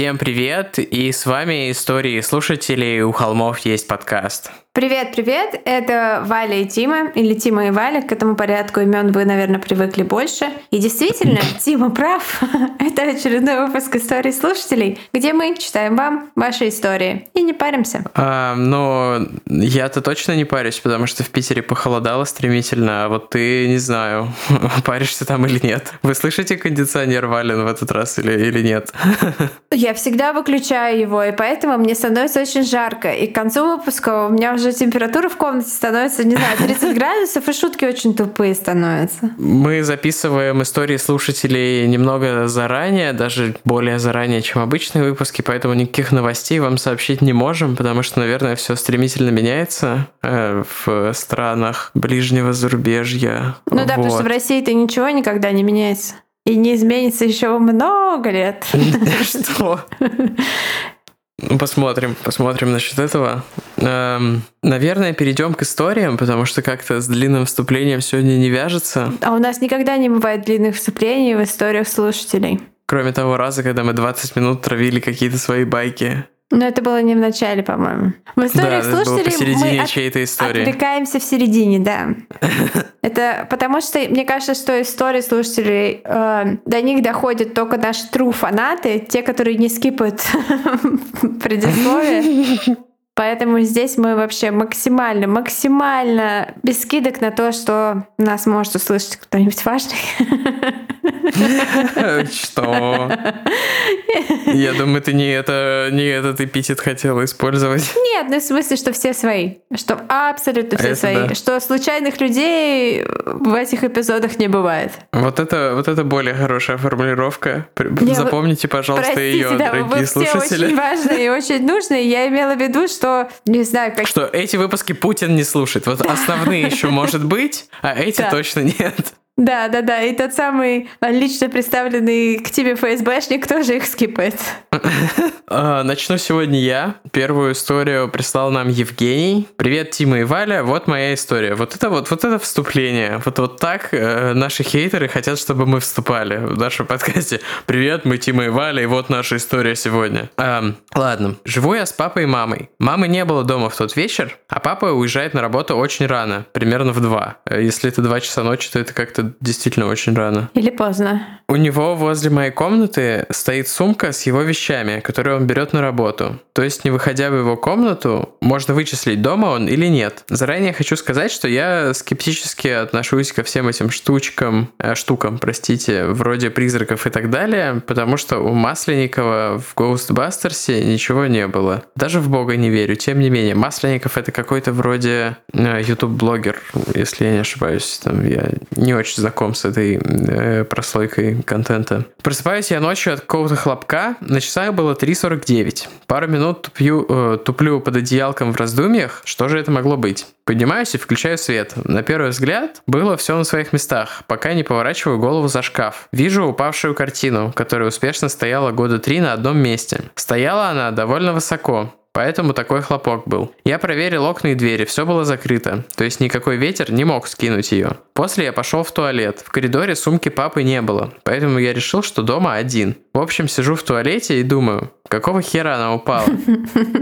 Всем привет, и с вами истории слушателей «У холмов есть подкаст». Привет, привет! Это Валя и Тима, или Тима и Валя. К этому порядку имен вы, наверное, привыкли больше. И действительно, Тима прав. Это очередной выпуск истории слушателей, где мы читаем вам ваши истории и не паримся. А, но я-то точно не парюсь, потому что в Питере похолодало стремительно, а вот ты, не знаю, паришься там или нет. Вы слышите кондиционер Вален в этот раз или, или нет? Я всегда выключаю его, и поэтому мне становится очень жарко. И к концу выпуска у меня уже температура в комнате становится, не знаю, 30 градусов, и шутки очень тупые становятся. Мы записываем истории слушателей немного заранее, даже более заранее, чем обычные выпуски, поэтому никаких новостей вам сообщить не можем, потому что, наверное, все стремительно меняется э, в странах ближнего зарубежья. Ну да, вот. потому что в России-то ничего никогда не меняется. И не изменится еще много лет. Что? Ну, посмотрим, посмотрим насчет этого. Эм, наверное, перейдем к историям, потому что как-то с длинным вступлением сегодня не вяжется. А у нас никогда не бывает длинных вступлений в историях слушателей. Кроме того раза, когда мы 20 минут травили какие-то свои байки. Но это было не в начале, по-моему. В историях да, слушателей мы от... истории. отвлекаемся в середине, да. Это потому что мне кажется, что истории слушателей э, до них доходят только наши true фанаты, те, которые не скипают предисловие. Поэтому здесь мы вообще максимально, максимально без скидок на то, что нас может услышать кто-нибудь важный. Что? Я думаю, ты не, это, не этот эпитет хотела использовать. Нет, ну в смысле, что все свои. Что абсолютно все это свои. Да. Что случайных людей в этих эпизодах не бывает. Вот это, вот это более хорошая формулировка. Не, Запомните, пожалуйста, простите, ее, да, дорогие вы слушатели. Все очень важные и очень нужные. Я имела в виду, что, не знаю, как... Что эти выпуски Путин не слушает. Вот основные еще может быть, а эти точно нет. Да, да, да. И тот самый лично представленный к тебе ФСБшник тоже их скипает. А, начну сегодня я. Первую историю прислал нам Евгений. Привет, Тима и Валя. Вот моя история. Вот это вот, вот это вступление. Вот, вот так э, наши хейтеры хотят, чтобы мы вступали в нашем подкасте. Привет, мы Тима и Валя, и вот наша история сегодня. Эм, ладно. Живу я с папой и мамой. Мамы не было дома в тот вечер, а папа уезжает на работу очень рано, примерно в два. Э, если это два часа ночи, то это как-то действительно очень рано. Или поздно. У него возле моей комнаты стоит сумка с его вещами, которые он берет на работу. То есть, не выходя в его комнату, можно вычислить, дома он или нет. Заранее хочу сказать, что я скептически отношусь ко всем этим штучкам, э, штукам, простите, вроде призраков и так далее, потому что у Масленникова в Ghostbusters ничего не было. Даже в Бога не верю. Тем не менее, Масленников это какой-то вроде э, YouTube-блогер, если я не ошибаюсь. Там я не очень знаком с этой э, прослойкой контента. Просыпаюсь я ночью от какого-то хлопка. На часах было 3.49. Пару минут тупью, э, туплю под одеялком в раздумьях. Что же это могло быть? Поднимаюсь и включаю свет. На первый взгляд было все на своих местах, пока не поворачиваю голову за шкаф. Вижу упавшую картину, которая успешно стояла года три на одном месте. Стояла она довольно высоко, Поэтому такой хлопок был. Я проверил окна и двери, все было закрыто, то есть никакой ветер не мог скинуть ее. После я пошел в туалет. В коридоре сумки папы не было, поэтому я решил, что дома один. В общем, сижу в туалете и думаю, какого хера она упала?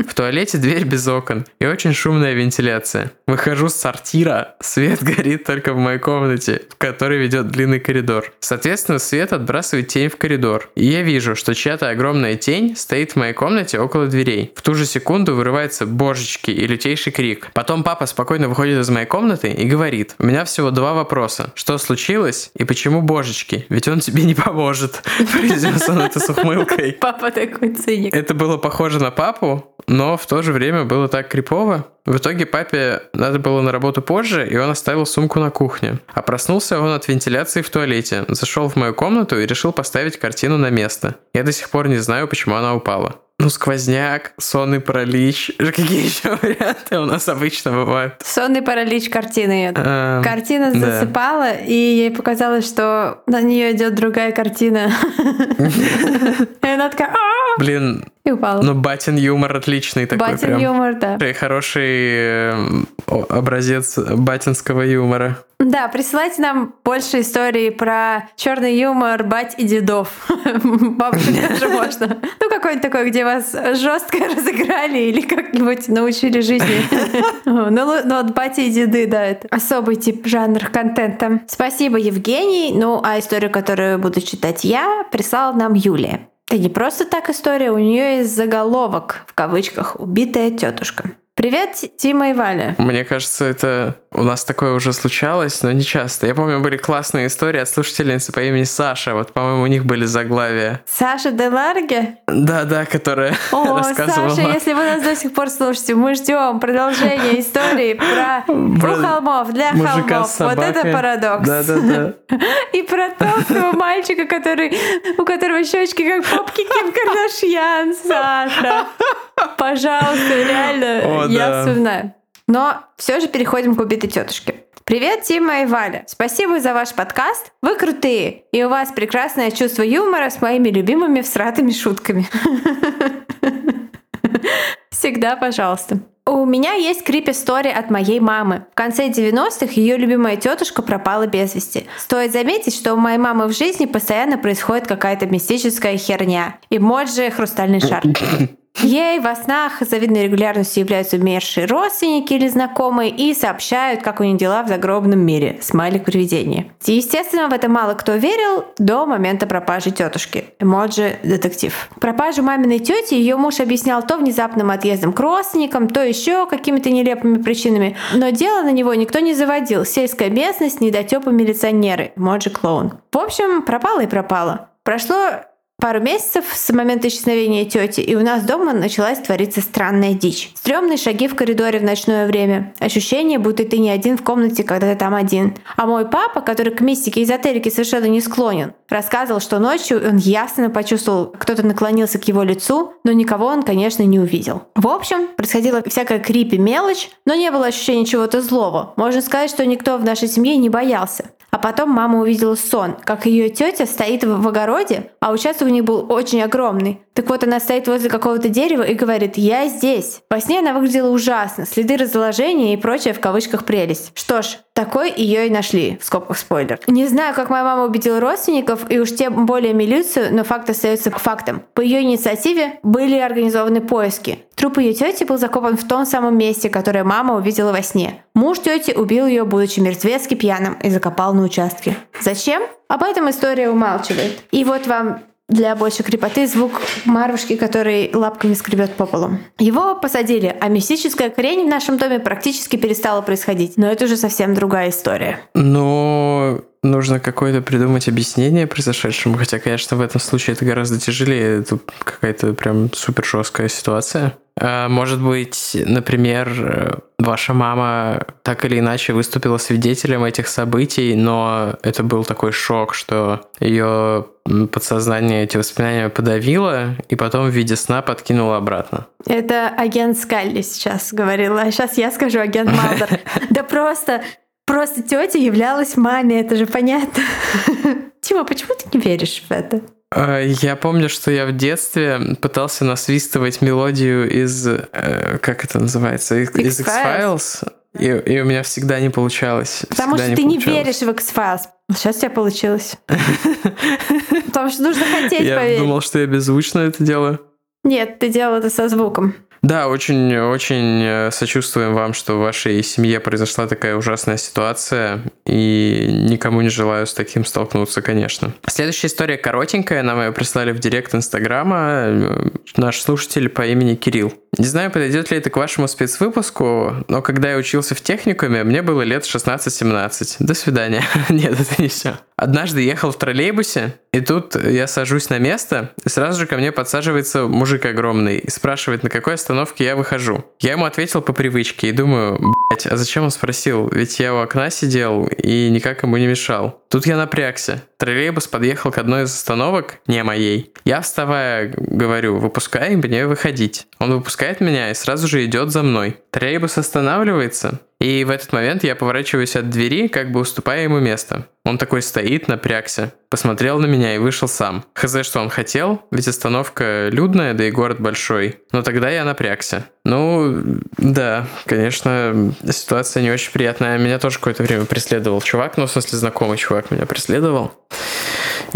В туалете дверь без окон и очень шумная вентиляция. Выхожу с сортира, свет горит только в моей комнате, в которой ведет длинный коридор. Соответственно, свет отбрасывает тень в коридор. И я вижу, что чья-то огромная тень стоит в моей комнате около дверей. В ту же секунду вырывается божечки и лютейший крик. Потом папа спокойно выходит из моей комнаты и говорит, у меня всего два вопроса. Что случилось и почему божечки? Ведь он тебе не поможет. Произнес он это с ухмылкой. Папа такой циник. Это было похоже на папу, но в то же время было так крипово. В итоге папе надо было на работу позже, и он оставил сумку на кухне. А проснулся он от вентиляции в туалете, зашел в мою комнату и решил поставить картину на место. Я до сих пор не знаю, почему она упала. Ну, сквозняк, сонный паралич. Какие еще варианты у нас обычно бывают? Сонный паралич картины. А, Картина засыпала, да. и ей показалось, что на нее идет другая картина. И она такая... Блин, и упала. Ну, батин юмор отличный такой батин прям. юмор, да. И хороший э, образец батинского юмора. Да, присылайте нам больше историй про черный юмор бать и дедов. Бабушки даже можно. Ну, какой-нибудь такой, где вас жестко разыграли или как-нибудь научили жизни. Ну, ну, вот бати и деды, да, это особый тип жанр контента. Спасибо, Евгений. Ну, а историю, которую буду читать я, прислала нам Юлия. Это не просто так история, у нее есть заголовок, в кавычках, «Убитая тетушка». Привет, Тима и Валя. Мне кажется, это у нас такое уже случалось, но не часто. Я помню, были классные истории от слушательницы по имени Саша. Вот, по-моему, у них были заглавия. Саша де Ларге? Да, да, которая О, рассказывала. Саша, если вы нас до сих пор слушаете, мы ждем продолжения истории про, про холмов, для холмов. Вот это парадокс. Да, да, да. И про толстого мальчика, который, у которого щечки как попки Ким Кардашьян, Саша. Пожалуйста, реально, О, я да. вспоминаю. Но все же переходим к убитой тетушке. Привет, Тима и Валя. Спасибо за ваш подкаст. Вы крутые. И у вас прекрасное чувство юмора с моими любимыми всратыми шутками. Всегда, пожалуйста. У меня есть крип-история от моей мамы. В конце 90-х ее любимая тетушка пропала без вести. Стоит заметить, что у моей мамы в жизни постоянно происходит какая-то мистическая херня. Эмоджи «Хрустальный шар». Ей во снах с завидной регулярностью являются умершие родственники или знакомые и сообщают, как у них дела в загробном мире. Смайлик привидения. Естественно, в это мало кто верил до момента пропажи тетушки. Эмоджи детектив. Пропажу маминой тети ее муж объяснял то внезапным отъездом к родственникам, то еще какими-то нелепыми причинами. Но дело на него никто не заводил. Сельская местность, недотепы милиционеры. Эмоджи клоун. В общем, пропала и пропала. Прошло пару месяцев с момента исчезновения тети, и у нас дома началась твориться странная дичь. Стремные шаги в коридоре в ночное время. Ощущение, будто ты не один в комнате, когда ты там один. А мой папа, который к мистике и эзотерике совершенно не склонен, рассказывал, что ночью он ясно почувствовал, кто-то наклонился к его лицу, но никого он, конечно, не увидел. В общем, происходила всякая крипи мелочь, но не было ощущения чего-то злого. Можно сказать, что никто в нашей семье не боялся. А потом мама увидела сон, как ее тетя стоит в огороде, а участок у них был очень огромный. Так вот, она стоит возле какого-то дерева и говорит «Я здесь». Во сне она выглядела ужасно, следы разложения и прочее в кавычках прелесть. Что ж, такой ее и нашли, в скобках спойлер. Не знаю, как моя мама убедила родственников и уж тем более милицию, но факт остается фактом. По ее инициативе были организованы поиски. Труп ее тети был закопан в том самом месте, которое мама увидела во сне. Муж тети убил ее, будучи мертвецки пьяным, и закопал на участке. Зачем? Об этом история умалчивает. И вот вам для большей крепоты звук Марвушки, который лапками скребет по полу. Его посадили, а мистическая хрень в нашем доме практически перестала происходить. Но это уже совсем другая история. Но нужно какое-то придумать объяснение произошедшему, хотя, конечно, в этом случае это гораздо тяжелее, это какая-то прям супер жесткая ситуация. А, может быть, например, ваша мама так или иначе выступила свидетелем этих событий, но это был такой шок, что ее подсознание эти воспоминания подавило и потом в виде сна подкинуло обратно. Это агент Скалли сейчас говорила, а сейчас я скажу агент Малдер. Да просто, просто тетя являлась маме, это же понятно. Тима, почему ты не веришь в это? А, я помню, что я в детстве пытался насвистывать мелодию из, э, как это называется, из X-Files, и, и у меня всегда не получалось. Потому что не ты получалось. не веришь в X-Files. Сейчас у тебя получилось. Потому что нужно хотеть поверить. Я думал, что я беззвучно это делаю. Нет, ты делал это со звуком. Да, очень-очень э, сочувствуем вам, что в вашей семье произошла такая ужасная ситуация, и никому не желаю с таким столкнуться, конечно. Следующая история коротенькая, нам ее прислали в директ Инстаграма, э, наш слушатель по имени Кирилл. Не знаю, подойдет ли это к вашему спецвыпуску, но когда я учился в техникуме, мне было лет 16-17. До свидания. Нет, это не все. Однажды ехал в троллейбусе, и тут я сажусь на место, и сразу же ко мне подсаживается мужик огромный и спрашивает, на какой остановке я выхожу. Я ему ответил по привычке и думаю, блять, а зачем он спросил? Ведь я у окна сидел и никак ему не мешал. Тут я напрягся. Троллейбус подъехал к одной из остановок, не моей. Я, вставая, говорю, выпускай мне выходить. Он выпускает меня и сразу же идет за мной. Троллейбус останавливается, И в этот момент я поворачиваюсь от двери, как бы уступая ему место. Он такой стоит, напрягся, посмотрел на меня и вышел сам. Хз, что он хотел, ведь остановка людная, да и город большой. Но тогда я напрягся. Ну, да, конечно, ситуация не очень приятная. Меня тоже какое-то время преследовал чувак, ну, в смысле, знакомый чувак меня преследовал.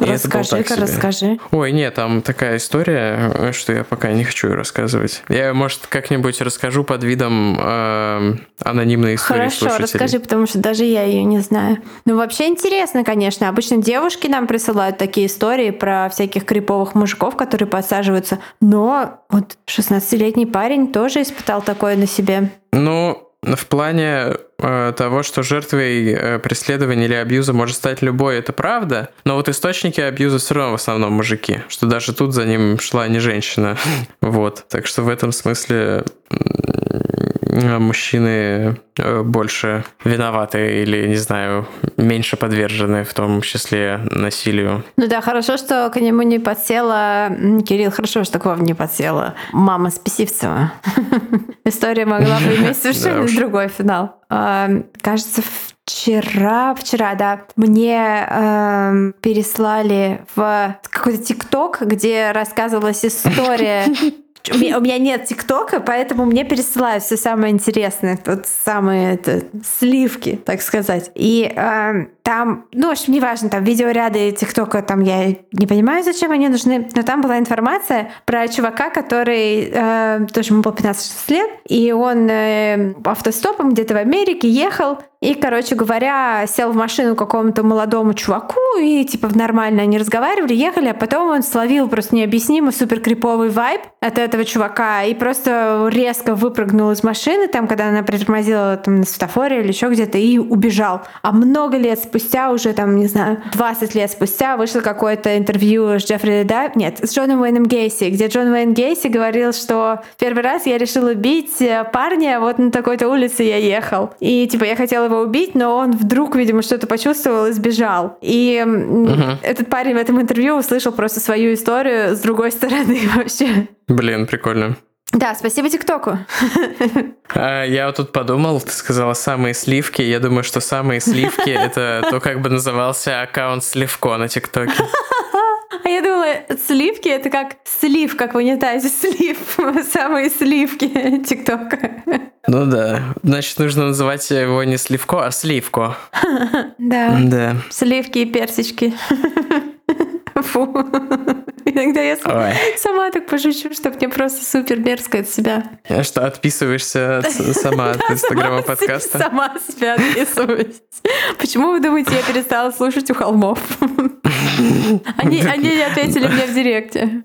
Расскажи-ка, расскажи. Ой, нет, там такая история, что я пока не хочу рассказывать. Я, может, как-нибудь расскажу под видом э, анонимной истории Хорошо, слушателей. расскажи, потому что даже я ее не знаю. Ну, вообще интересно, конечно. Обычно девушки нам присылают такие истории про всяких криповых мужиков, которые подсаживаются. Но вот 16-летний парень тоже испытал такое на себе. Ну, в плане э, того, что жертвой э, преследования или абьюза может стать любой, это правда. Но вот источники абьюза все равно в основном мужики, что даже тут за ним шла не женщина. вот. Так что в этом смысле мужчины э, больше виноваты или, не знаю, меньше подвержены в том числе насилию. Ну да, хорошо, что к нему не подсела... Кирилл, хорошо, что к вам не подсела мама Списивцева. История могла бы иметь совершенно другой финал. А, кажется, вчера, вчера, да, мне э, переслали в какой-то ТикТок, где рассказывалась история у меня, у меня нет ТикТока, поэтому мне пересылают все самое интересное, вот самые это, сливки, так сказать. И э, там, ну, в общем, неважно, там видеоряды ТикТока, там я не понимаю, зачем они нужны, но там была информация про чувака, который э, тоже ему было 15 лет, и он э, автостопом где-то в Америке ехал, и, короче говоря, сел в машину какому-то молодому чуваку, и типа нормально они разговаривали, ехали, а потом он словил просто необъяснимо супер криповый вайб от этого чувака и просто резко выпрыгнул из машины, там, когда она притормозила там на светофоре или еще где-то, и убежал. А много лет спустя, уже там, не знаю, 20 лет спустя, вышло какое-то интервью с Джеффри да, нет, с Джоном Уэйном Гейси, где Джон Уэйн Гейси говорил, что первый раз я решил убить парня, вот на такой-то улице я ехал. И типа я хотела его убить, но он вдруг, видимо, что-то почувствовал и сбежал. И угу. этот парень в этом интервью услышал просто свою историю с другой стороны вообще. Блин, прикольно. Да, спасибо ТикТоку. А, я вот тут подумал, ты сказала самые сливки. Я думаю, что самые сливки это то, как бы назывался аккаунт Сливко на ТикТоке. Думала, сливки это как слив, как в унитазе слив. Самые сливки ТикТока. Ну да. Значит, нужно называть его не сливко, а сливко. Да. Да. Сливки и персички. Фу. Иногда я Ой. сама так пошучу, что мне просто супер мерзко от себя. А что, отписываешься сама от инстаграма подкаста? Сама себя отписываюсь. Почему вы думаете, я перестала слушать у холмов? Они, они не ответили мне в директе.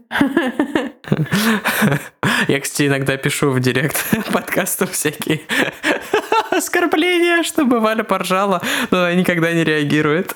Я, кстати, иногда пишу в директ подкастов всякие оскорбления, чтобы Валя поржала, но она никогда не реагирует.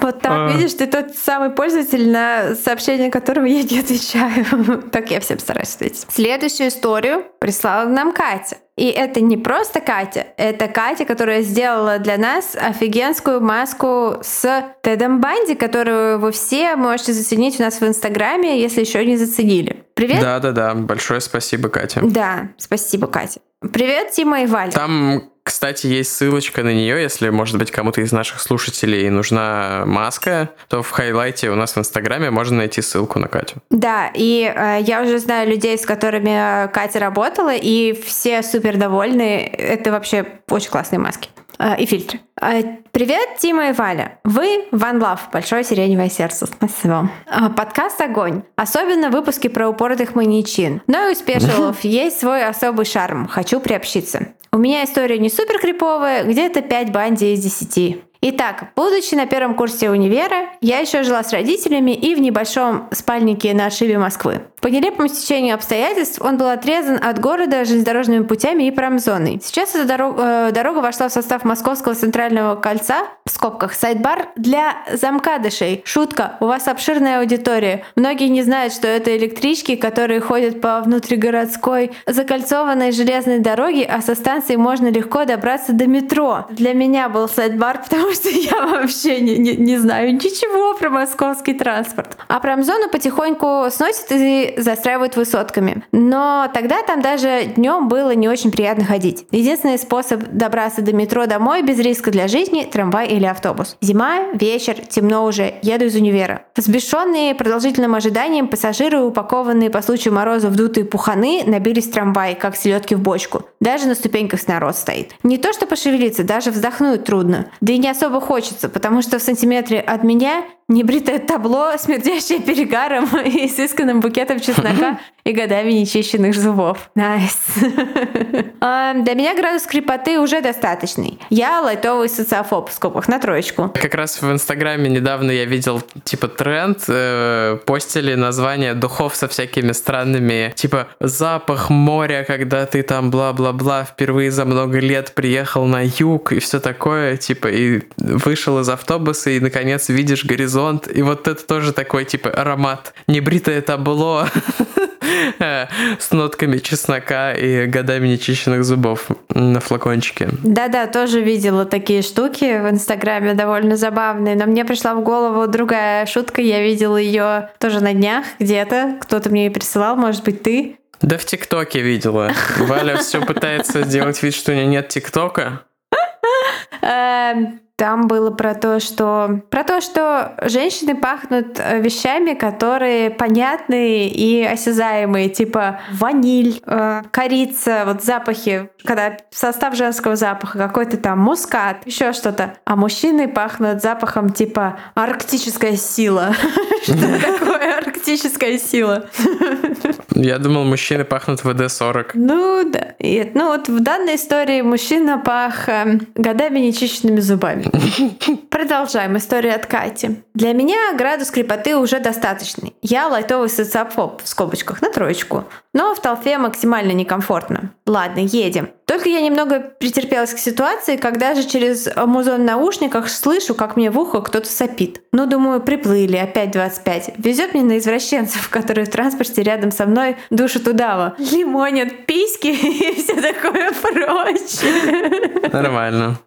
Вот так, а... видишь, ты тот самый пользователь, на сообщение которого я не отвечаю. так я всем стараюсь ответить. Следующую историю прислала нам Катя. И это не просто Катя, это Катя, которая сделала для нас офигенскую маску с Тедом Банди, которую вы все можете заценить у нас в Инстаграме, если еще не заценили. Привет. Да-да-да, большое спасибо, Катя. Да, спасибо, Катя. Привет, Тима и Валя. Там кстати, есть ссылочка на нее, если, может быть, кому-то из наших слушателей нужна маска, то в хайлайте у нас в Инстаграме можно найти ссылку на Катю. Да, и э, я уже знаю людей, с которыми Катя работала, и все супер довольны. Это вообще очень классные маски. Э, и фильтры. Э, привет, Тима и Валя. Вы One Love, большое сиреневое сердце. Спасибо. Э, подкаст «Огонь». Особенно выпуски про упоротых маньячин. Но и у спешилов есть свой особый шарм. Хочу приобщиться. У меня история не супер криповая, где-то 5 банди из 10. Итак, будучи на первом курсе универа, я еще жила с родителями и в небольшом спальнике на отшибе Москвы. По нелепому стечению обстоятельств он был отрезан от города железнодорожными путями и промзоной. Сейчас эта дорога, э, дорога вошла в состав Московского центрального кольца, в скобках, sidebar для замкадышей. Шутка, у вас обширная аудитория. Многие не знают, что это электрички, которые ходят по внутригородской закольцованной железной дороге, а со станции можно легко добраться до метро. Для меня был sidebar, потому потому что я вообще не, не, не знаю ничего про московский транспорт. А промзону потихоньку сносят и застраивают высотками. Но тогда там даже днем было не очень приятно ходить. Единственный способ добраться до метро домой без риска для жизни — трамвай или автобус. Зима, вечер, темно уже, еду из универа. Взбешенные продолжительным ожиданием пассажиры, упакованные по случаю мороза в дутые пуханы, набились в трамвай, как селедки в бочку. Даже на ступеньках народ стоит. Не то что пошевелиться, даже вздохнуть трудно. Да и не особо хочется, потому что в сантиметре от меня небритое табло, смердящее перегаром и изысканным букетом чеснока и годами нечищенных зубов. Nice. Для меня градус крепоты уже достаточный. Я лайтовый социофоб в скобках на троечку. Как раз в Инстаграме недавно я видел типа тренд, э, постили название духов со всякими странными, типа запах моря, когда ты там бла-бла-бла впервые за много лет приехал на юг и все такое, типа и вышел из автобуса и наконец видишь горизонт горизонт. И вот это тоже такой, типа, аромат. Небритое табло с нотками чеснока и годами нечищенных зубов на флакончике. Да-да, тоже видела такие штуки в Инстаграме, довольно забавные. Но мне пришла в голову другая шутка. Я видела ее тоже на днях где-то. Кто-то мне ее присылал, может быть, ты. Да в ТикТоке видела. Валя все пытается сделать вид, что у нее нет ТикТока. Там было про то, что про то, что женщины пахнут э, вещами, которые понятные и осязаемые, типа ваниль, э, корица, вот запахи, когда состав женского запаха какой-то там мускат, еще что-то. А мужчины пахнут запахом типа арктическая сила. Что такое арктическая сила? Я думал, мужчины пахнут ВД-40. Ну да. Ну вот в данной истории мужчина пах э, годами нечищенными зубами. Продолжаем историю от Кати. Для меня градус крепоты уже достаточный. Я лайтовый социофоб в скобочках на троечку, но в толпе максимально некомфортно. Ладно, едем. Только я немного претерпелась к ситуации, когда же через музон в наушниках слышу, как мне в ухо кто-то сопит. Ну, думаю, приплыли, опять 25. Везет мне на извращенцев, которые в транспорте рядом со мной душат удава. Лимонят письки и все такое прочее. Нормально.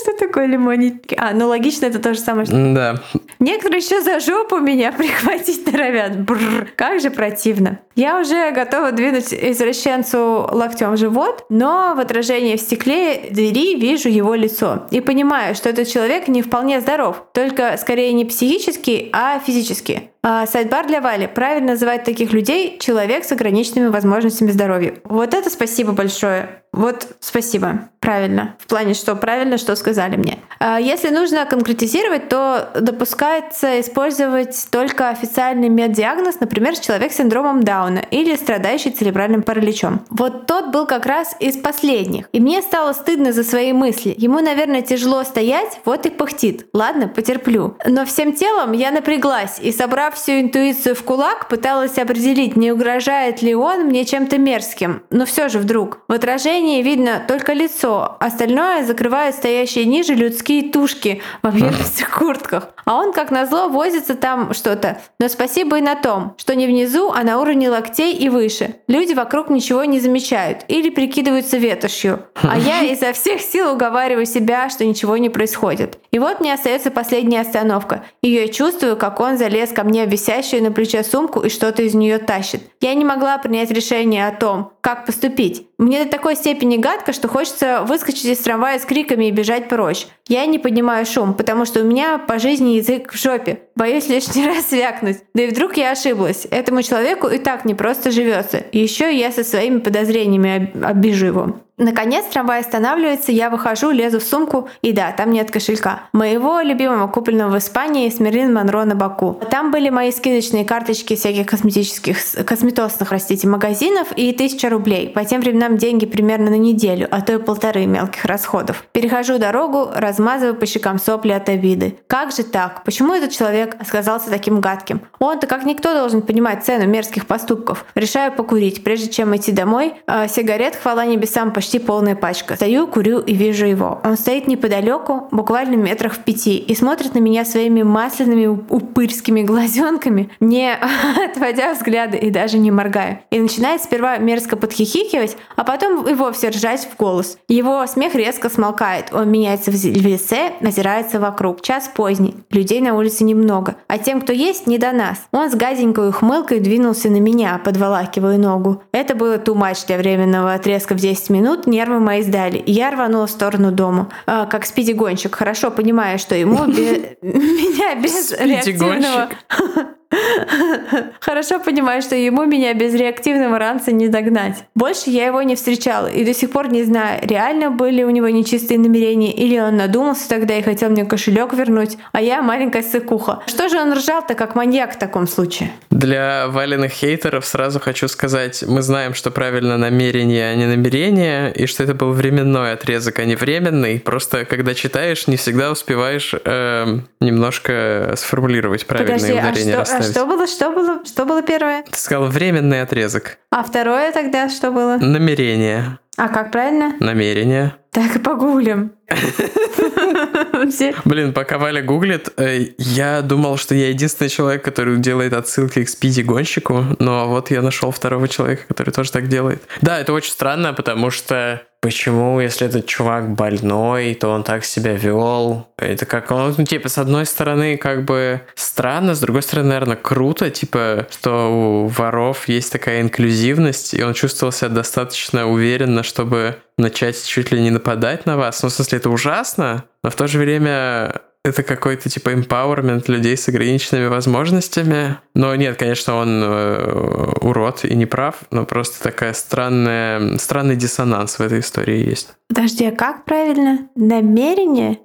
Что такое лимонить? А, ну логично, это то же самое, что... Да. Некоторые еще за жопу меня прихватить норовят. Бррр, как же противно. Я уже готова двинуть извращенцу локтем в живот, но в отражении в стекле двери вижу его лицо и понимаю, что этот человек не вполне здоров, только скорее не психически, а физически. А сайт-бар для Вали правильно называть таких людей человек с ограниченными возможностями здоровья. Вот это спасибо большое. Вот спасибо. Правильно. В плане, что правильно, что сказали мне. А если нужно конкретизировать, то допускается использовать только официальный медиагноз, например, человек с синдромом Дауна или страдающий церебральным параличом. Вот тот был как раз из последних. И мне стало стыдно за свои мысли. Ему, наверное, тяжело стоять, вот и пыхтит. Ладно, потерплю. Но всем телом я напряглась и, собрав всю интуицию в кулак, пыталась определить, не угрожает ли он мне чем-то мерзким. Но все же вдруг в отражении видно только лицо, остальное закрывают стоящие ниже людские тушки в объемистых куртках. А он, как назло, возится там что-то. Но спасибо и на том, что не внизу, а на уровне локтей и выше. Люди вокруг ничего не замечают или прикидываются ветошью. А я изо всех сил уговариваю себя, что ничего не происходит. И вот мне остается последняя остановка. И я чувствую, как он залез ко мне висящую на плече сумку и что-то из нее тащит. Я не могла принять решение о том, как поступить. Мне до такой степени гадко, что хочется выскочить из трамвая с криками и бежать прочь. Я не поднимаю шум, потому что у меня по жизни язык в жопе. Боюсь лишний раз свякнуть. Да и вдруг я ошиблась. Этому человеку и так не просто живется. Еще я со своими подозрениями обижу его. Наконец трамвай останавливается, я выхожу, лезу в сумку, и да, там нет кошелька. Моего любимого, купленного в Испании, с Мерлин Монро на боку. Там были мои скидочные карточки всяких косметических, косметосных, простите, магазинов и тысяча рублей. По тем временам деньги примерно на неделю, а то и полторы мелких расходов. Перехожу дорогу, размазываю по щекам сопли от обиды. Как же так? Почему этот человек сказался таким гадким? Он-то как никто должен понимать цену мерзких поступков. Решаю покурить, прежде чем идти домой. А сигарет, хвала небесам, по почти полная пачка. Стою, курю и вижу его. Он стоит неподалеку, буквально метрах в пяти, и смотрит на меня своими масляными упырскими глазенками, не отводя взгляды и даже не моргая. И начинает сперва мерзко подхихикивать, а потом и вовсе ржать в голос. Его смех резко смолкает, он меняется в лице, озирается вокруг. Час поздний, людей на улице немного, а тем, кто есть, не до нас. Он с гаденькой ухмылкой двинулся на меня, подволакивая ногу. Это было ту матч для временного отрезка в 10 минут, нервы мои сдали, и я рванула в сторону дома. А, как спиди-гонщик, хорошо понимая, что ему меня без реактивного... Хорошо понимаю, что ему меня без реактивного ранца не догнать. Больше я его не встречала и до сих пор не знаю, реально были у него нечистые намерения или он надумался тогда и хотел мне кошелек вернуть, а я маленькая сыкуха. Что же он ржал-то как маньяк в таком случае? Для валенных хейтеров сразу хочу сказать, мы знаем, что правильно намерение, а не намерение, и что это был временной отрезок, а не временный. Просто когда читаешь, не всегда успеваешь э, немножко сформулировать правильные Подожди, ударения. А что, а что было? Что было? Что было первое? Ты сказал временный отрезок. А второе тогда что было? Намерение. А как правильно? Намерение. Так и погуглим. Блин, пока Валя гуглит, э, я думал, что я единственный человек, который делает отсылки к спиди-гонщику, но вот я нашел второго человека, который тоже так делает. Да, это очень странно, потому что почему, если этот чувак больной, то он так себя вел. Это как ну, типа, с одной стороны, как бы странно, с другой стороны, наверное, круто, типа, что у воров есть такая инклюзивность, и он чувствовал себя достаточно уверенно, чтобы начать чуть ли не нападать на вас. Ну, в смысле, это ужасно, но в то же время это какой-то типа empowerment людей с ограниченными возможностями. Но нет, конечно, он э, урод и не прав, но просто такая странная, странный диссонанс в этой истории есть. Подожди, а как правильно? Намерение?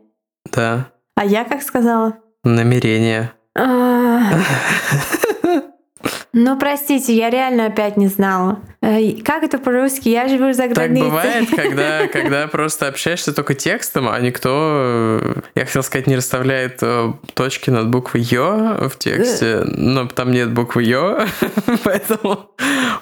Да. А я как сказала? Намерение. Ну, простите, я реально опять не знала. Э, как это по-русски? Я живу за границей. Так бывает, когда, когда просто общаешься только текстом, а никто, э, я хотел сказать, не расставляет э, точки над буквой «ё» в тексте, но там нет буквы «ё», поэтому...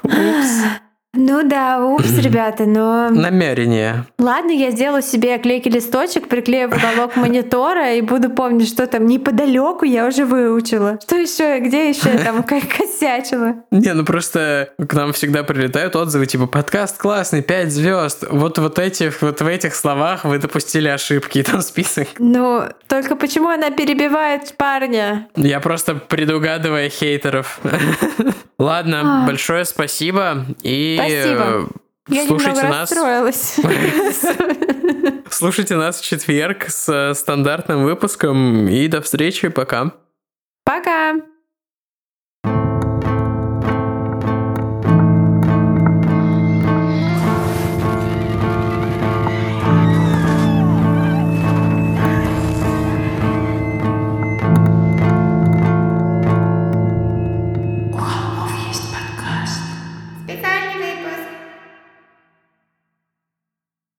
Упс. Ну да, упс, ребята, но... Намерение. Ладно, я сделаю себе клейкий листочек, приклею в уголок монитора и буду помнить, что там неподалеку я уже выучила. Что еще, где еще я там косячила? Не, ну просто к нам всегда прилетают отзывы, типа, подкаст классный, 5 звезд. Вот, вот, этих, вот в этих словах вы допустили ошибки, и там список. Ну, только почему она перебивает парня? Я просто предугадывая хейтеров. Ладно, большое спасибо и Спасибо. Я слушайте нас. расстроилась. Слушайте нас в четверг с стандартным выпуском и до встречи, пока. Пока.